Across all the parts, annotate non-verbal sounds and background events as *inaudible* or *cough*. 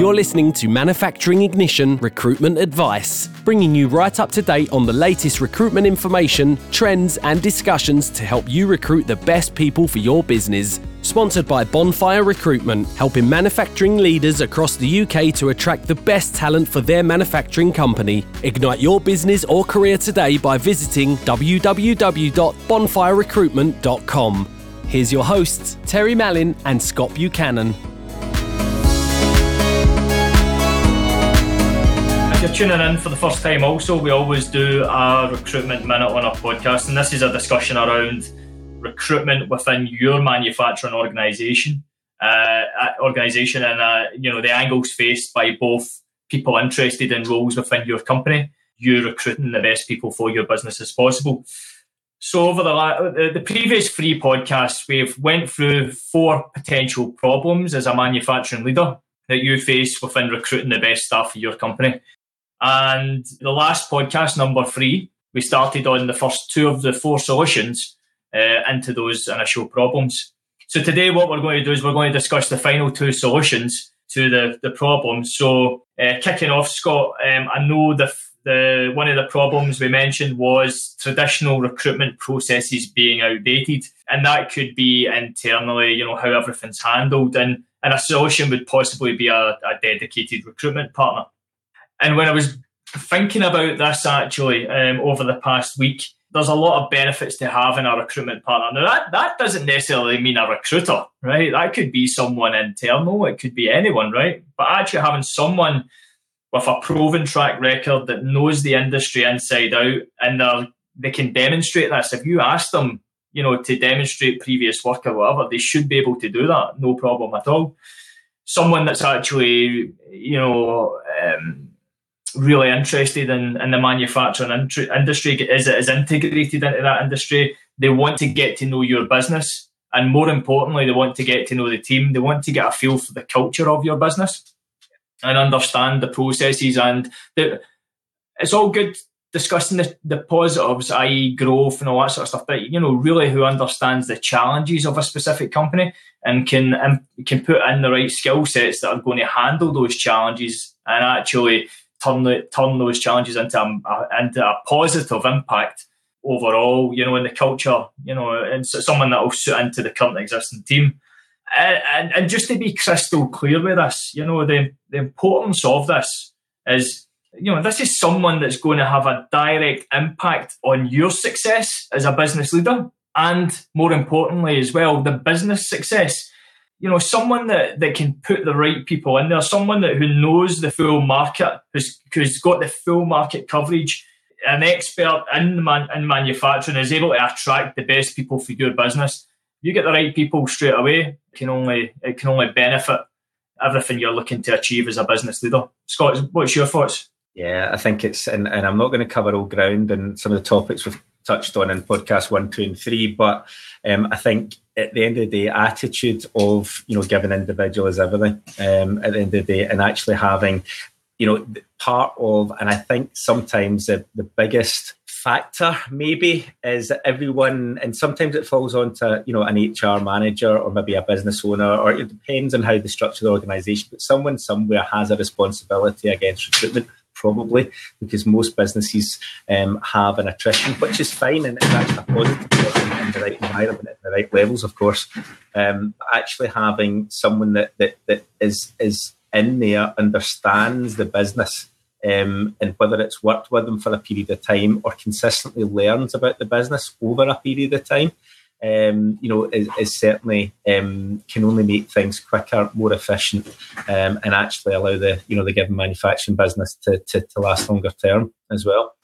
You're listening to Manufacturing Ignition Recruitment Advice, bringing you right up to date on the latest recruitment information, trends, and discussions to help you recruit the best people for your business. Sponsored by Bonfire Recruitment, helping manufacturing leaders across the UK to attract the best talent for their manufacturing company. Ignite your business or career today by visiting www.bonfirerecruitment.com. Here's your hosts, Terry Mallin and Scott Buchanan. If you're tuning in for the first time, also, we always do a recruitment minute on our podcast, and this is a discussion around recruitment within your manufacturing organisation, uh, organisation, and uh, you know the angles faced by both people interested in roles within your company. You're recruiting the best people for your business as possible. So over the, the previous three podcasts, we've went through four potential problems as a manufacturing leader that you face within recruiting the best staff for your company. And the last podcast, number three, we started on the first two of the four solutions uh, into those initial problems. So today, what we're going to do is we're going to discuss the final two solutions to the, the problems. So uh, kicking off, Scott, um, I know the the one of the problems we mentioned was traditional recruitment processes being outdated, and that could be internally, you know, how everything's handled, and and a solution would possibly be a, a dedicated recruitment partner. And when I was thinking about this actually um, over the past week, there's a lot of benefits to having a recruitment partner. Now that that doesn't necessarily mean a recruiter, right? That could be someone internal, it could be anyone, right? But actually having someone with a proven track record that knows the industry inside out and they can demonstrate this. If you ask them, you know, to demonstrate previous work or whatever, they should be able to do that, no problem at all. Someone that's actually, you know, um, really interested in, in the manufacturing industry is, is integrated into that industry. They want to get to know your business. And more importantly, they want to get to know the team. They want to get a feel for the culture of your business and understand the processes and the, it's all good discussing the, the positives, i.e. growth and all that sort of stuff, but you know, really who understands the challenges of a specific company and can um, can put in the right skill sets that are going to handle those challenges and actually turn the, turn those challenges into a, into a positive impact overall, you know, in the culture, you know, and someone that will suit into the current existing team and, and just to be crystal clear with this, you know, the, the importance of this is, you know, this is someone that's going to have a direct impact on your success as a business leader. And more importantly, as well, the business success. You know, someone that, that can put the right people in there, someone that who knows the full market, who's, who's got the full market coverage, an expert in, man, in manufacturing is able to attract the best people for your business you get the right people straight away, it can only it can only benefit everything you're looking to achieve as a business leader. Scott, what's your thoughts? Yeah, I think it's and, and I'm not going to cover all ground and some of the topics we've touched on in podcast one, two, and three, but um, I think at the end of the day, attitude of you know giving individual is everything. Um, at the end of the day, and actually having you know part of, and I think sometimes the, the biggest factor maybe is that everyone and sometimes it falls onto you know an hr manager or maybe a business owner or it depends on how the structure of the organization but someone somewhere has a responsibility against recruitment probably because most businesses um, have an attrition which is fine and it's actually a positive in the right environment at the right levels of course um, actually having someone that, that that is is in there understands the business um, and whether it's worked with them for a period of time or consistently learns about the business over a period of time, um, you know, is, is certainly um, can only make things quicker, more efficient, um, and actually allow the you know the given manufacturing business to, to, to last longer term as well.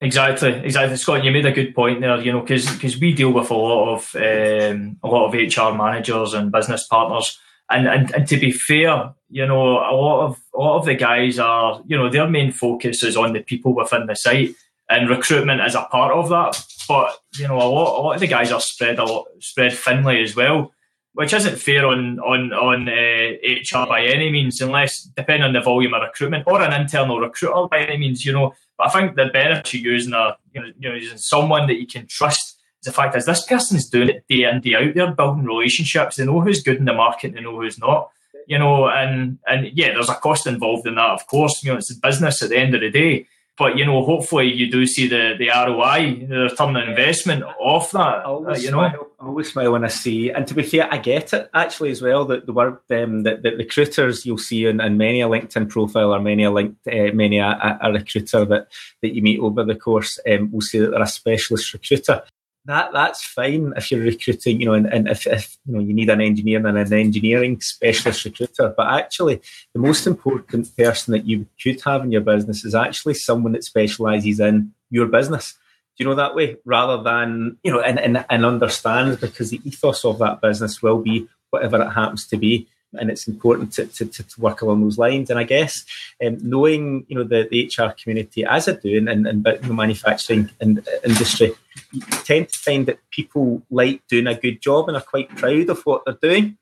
Exactly, exactly, Scott. You made a good point there. You know, because we deal with a lot of um, a lot of HR managers and business partners and, and and to be fair, you know, a lot of a lot of the guys are, you know, their main focus is on the people within the site, and recruitment is a part of that. But you know, a lot a lot of the guys are spread a lot spread thinly as well, which isn't fair on on on uh, HR by any means, unless depending on the volume of recruitment or an internal recruiter by any means, you know. But I think the benefit of using a you know, you know using someone that you can trust is the fact is this person's doing it day in day out. They're building relationships. They know who's good in the market. They know who's not. you know, and and yeah, there's a cost involved in that, of course. You know, it's a business at the end of the day. But you know, hopefully you do see the the ROI, the return on investment off that. Always uh, you know, smile, always smile when I see. And to be fair, I get it actually as well. That the word um, that the recruiters you'll see in, in many a LinkedIn profile or many a linked uh, many a, a, recruiter that that you meet over the course um, will say that they're a specialist recruiter that that's fine if you're recruiting, you know, and, and if, if you know you need an engineer and an engineering specialist recruiter. But actually, the most important person that you could have in your business is actually someone that specialises in your business. Do you know that way? Rather than, you know, and, and, and understand because the ethos of that business will be whatever it happens to be and it's important to, to, to, work along those lines. And I guess um, knowing you know the, the HR community as I do in, in, in the manufacturing in, industry, you tend to find that people like doing a good job and are quite proud of what they're doing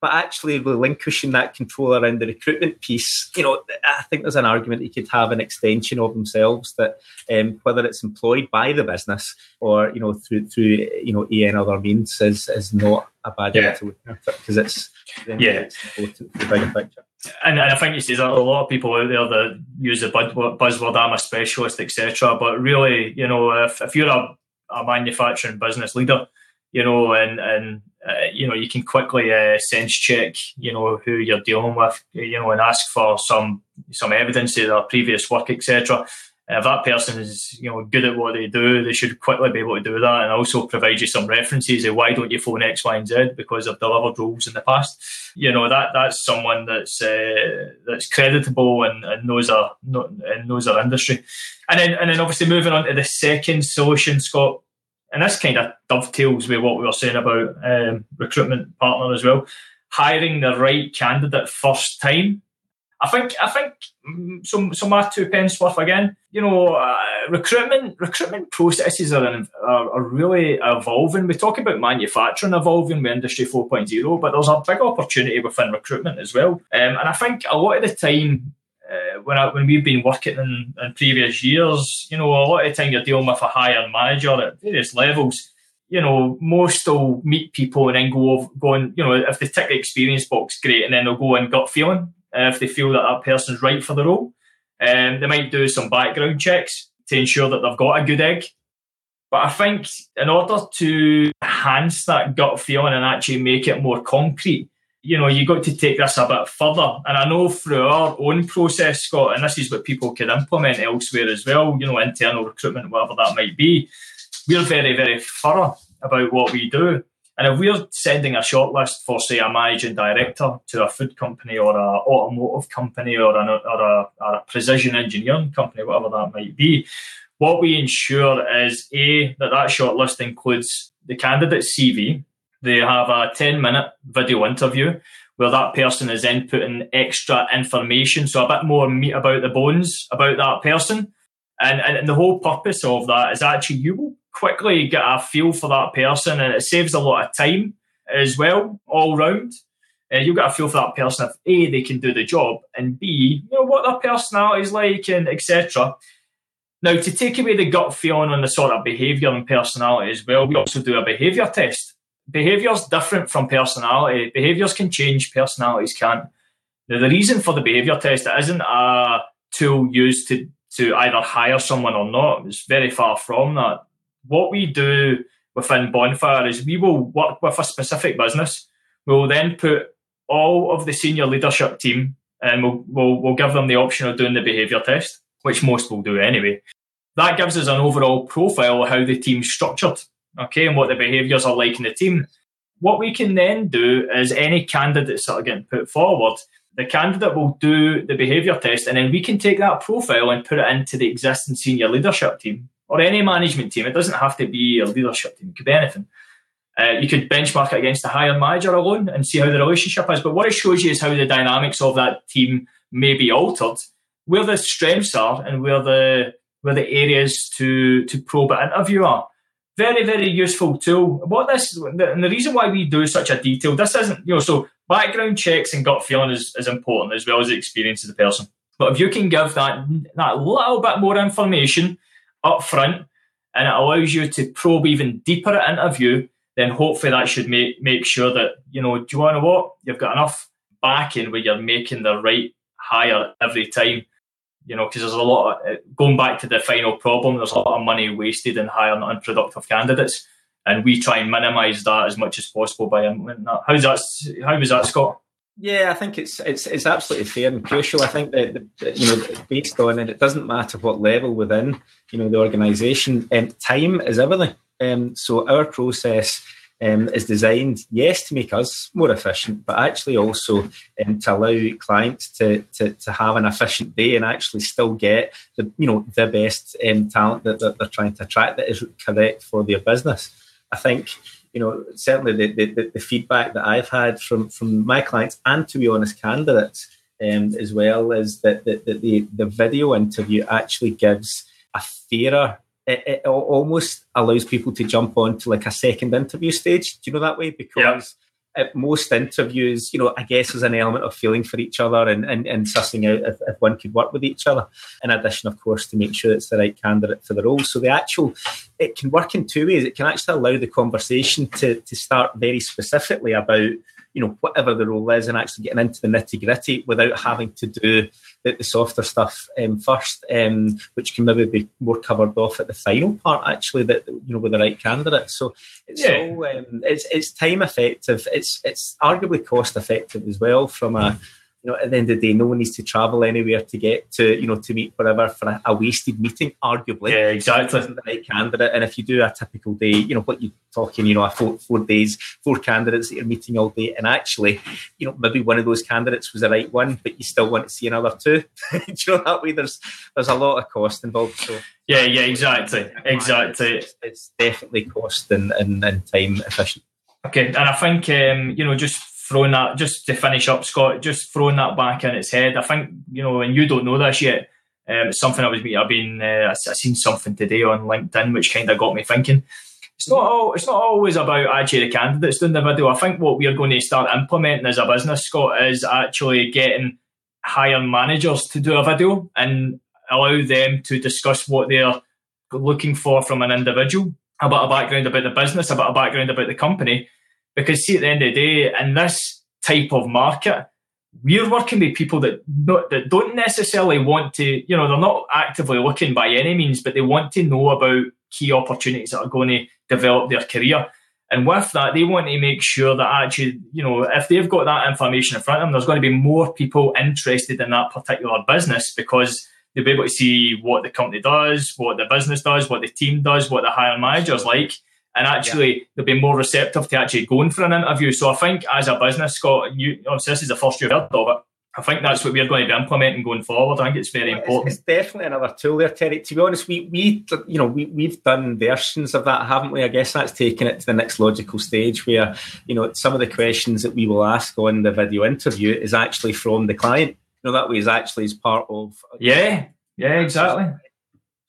but actually relinquishing that control around the recruitment piece, you know, I think there's an argument you could have an extension of themselves that um, whether it's employed by the business or you know through through you know EN other means is is not a bad yeah. to look at because it's yeah it's important for the bigger picture. And, and I think you see that a lot of people out there that use the buzzword "I'm a specialist," etc. But really, you know, if, if you're a, a manufacturing business leader, you know, and and uh, you know, you can quickly uh, sense check, you know, who you're dealing with, you know, and ask for some some evidence of their previous work, etc. If that person is, you know, good at what they do, they should quickly be able to do that, and also provide you some references of why don't you phone X, Y, and Z because they've delivered roles in the past. You know, that that's someone that's uh, that's creditable and, and knows our and knows our industry. And then and then obviously moving on to the second solution, Scott and this kind of dovetails with what we were saying about um, recruitment partner as well. Hiring the right candidate first time. I think I think mm, so. So my two pence worth again. You know, uh, recruitment recruitment processes are, are, are really evolving. We talk about manufacturing evolving with Industry 4.0, but there's a big opportunity within recruitment as well. Um, and I think a lot of the time when I, when we've been working in, in previous years, you know, a lot of time you're dealing with a higher manager at various levels. You know, most will meet people and then go over, going, you know, if they tick the experience box, great, and then they'll go in gut feeling uh, if they feel that that person's right for the role. Um, they might do some background checks to ensure that they've got a good egg. But I think in order to enhance that gut feeling and actually make it more concrete, you know, you got to take this a bit further. And I know through our own process, Scott, and this is what people can implement elsewhere as well, you know, internal recruitment, whatever that might be, we're very, very thorough about what we do. And if we're sending a shortlist for, say, a managing director to a food company or a automotive company or, an, or, a, or a precision engineering company, whatever that might be, what we ensure is A, that that shortlist includes the candidate's CV, they have a 10 minute video interview where that person is then inputting extra information, so a bit more meat about the bones about that person. And, and, and the whole purpose of that is actually you will quickly get a feel for that person and it saves a lot of time as well, all round. Uh, you'll get a feel for that person if A, they can do the job, and B, you know, what their personality is like, and etc. Now, to take away the gut feeling on the sort of behaviour and personality as well, we also do a behaviour test behaviour's different from personality. Behaviours can change, personalities can't. Now, the reason for the behaviour test it isn't a tool used to, to either hire someone or not. It's very far from that. What we do within Bonfire is we will work with a specific business. We will then put all of the senior leadership team and we'll, we'll, we'll give them the option of doing the behaviour test, which most will do anyway. That gives us an overall profile of how the team's structured okay, and what the behaviours are like in the team. What we can then do is any candidates that are getting put forward, the candidate will do the behaviour test, and then we can take that profile and put it into the existing senior leadership team or any management team. It doesn't have to be a leadership team; it could be anything. Uh, you could benchmark it against the higher manager alone and see how the relationship is. But what it shows you is how the dynamics of that team may be altered, where the strengths are, and where the where the areas to to probe an interview are very, very useful tool. What this and the reason why we do such a detail, this isn't, you know, so background checks and gut feeling is, is important as well as the experience of the person. But if you can give that that little bit more information up front and it allows you to probe even deeper at interview, then hopefully that should make make sure that, you know, do you want to what? You've got enough backing where you're making the right hire every time. You know, because there's a lot of, going back to the final problem, there's a lot of money wasted in hiring unproductive candidates. And we try and minimise that as much as possible by implementing that. How's that? How was that, Scott? Yeah, I think it's it's it's absolutely fair and crucial. I think that, that you know, based on it, it doesn't matter what level within you know the organisation. Um, time is everything. Um, so our process um, is designed, yes, to make us more efficient, but actually also um, to allow clients to, to, to have an efficient day and actually still get the you know the best um, talent that, that, they're trying to attract that is correct for their business. I think you know certainly the, the, the feedback that I've had from from my clients and to be honest candidates um, as well is that, that, that the the video interview actually gives a fairer it, it, almost allows people to jump on to like a second interview stage. Do you know that way? Because yeah. at most interviews, you know, I guess there's an element of feeling for each other and, and, and sussing out if, if, one could work with each other. In addition, of course, to make sure it's the right candidate for the role. So the actual, it can work in two ways. It can actually allow the conversation to, to start very specifically about you know whatever the role is and actually getting into the nitty gritty without having to do the, the softer stuff um, first, um, which can maybe be more covered off at the final part actually that you know with the right candidate. So it's yeah. all um, it's it's time effective. It's it's arguably cost effective as well from a you know, at the end of the day, no one needs to travel anywhere to get to, you know, to meet whatever for a, a wasted meeting, arguably. Yeah, exactly. Isn't the right candidate. And if you do a typical day, you know, what you're talking, you know, a four, four days, four candidates that you're meeting all day, and actually, you know, maybe one of those candidates was the right one, but you still want to see another two. *laughs* you know that way? There's there's a lot of cost involved. So yeah, yeah, exactly, exactly. It's, it's definitely cost and, and, and time efficient. Okay, and I think um, you know just throwing that just to finish up, Scott, just throwing that back in its head. I think you know, and you don't know this yet. Um, it's something I was. I've been. Uh, I seen something today on LinkedIn which kind of got me thinking. It's not all. It's not always about actually the candidates doing the video. I think what we're going to start implementing as a business, Scott, is actually getting higher managers to do a video and allow them to discuss what they're looking for from an individual, about a background about the business, about a background about the company, because see, at the end of the day, in this type of market, we're working with people that not, that don't necessarily want to, you know, they're not actively looking by any means, but they want to know about key opportunities that are going to develop their career. And with that, they want to make sure that actually, you know, if they've got that information in front of them, there's going to be more people interested in that particular business because they'll be able to see what the company does, what the business does, what the team does, what the hiring manager's like and actually yeah. they'll be more receptive to actually going for an interview. So I think as a business, Scott, you obviously this is the first you've heard of it. I think that's what we're going to be implementing going forward. I think it's very important. It's, it's definitely another tool there, Terry. To be honest, we we you know we we've done versions of that, haven't we? I guess that's taken it to the next logical stage where you know some of the questions that we will ask on the video interview is actually from the client. You know that way is actually as part of yeah yeah exactly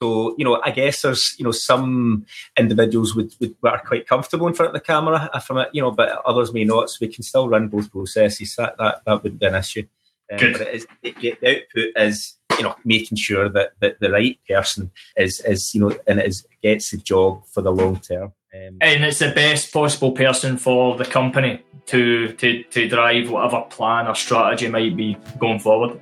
so, you know, I guess there's, you know, some individuals would, would are quite comfortable in front of the camera uh, from it, you know, but others may not. So we can still run both processes. That that, that wouldn't be an issue. Um, Good. But it is, it, the output is, you know, making sure that, that the right person is, is you know, and is gets the job for the long term. Um, and it's the best possible person for the company to, to, to drive whatever plan or strategy might be going forward.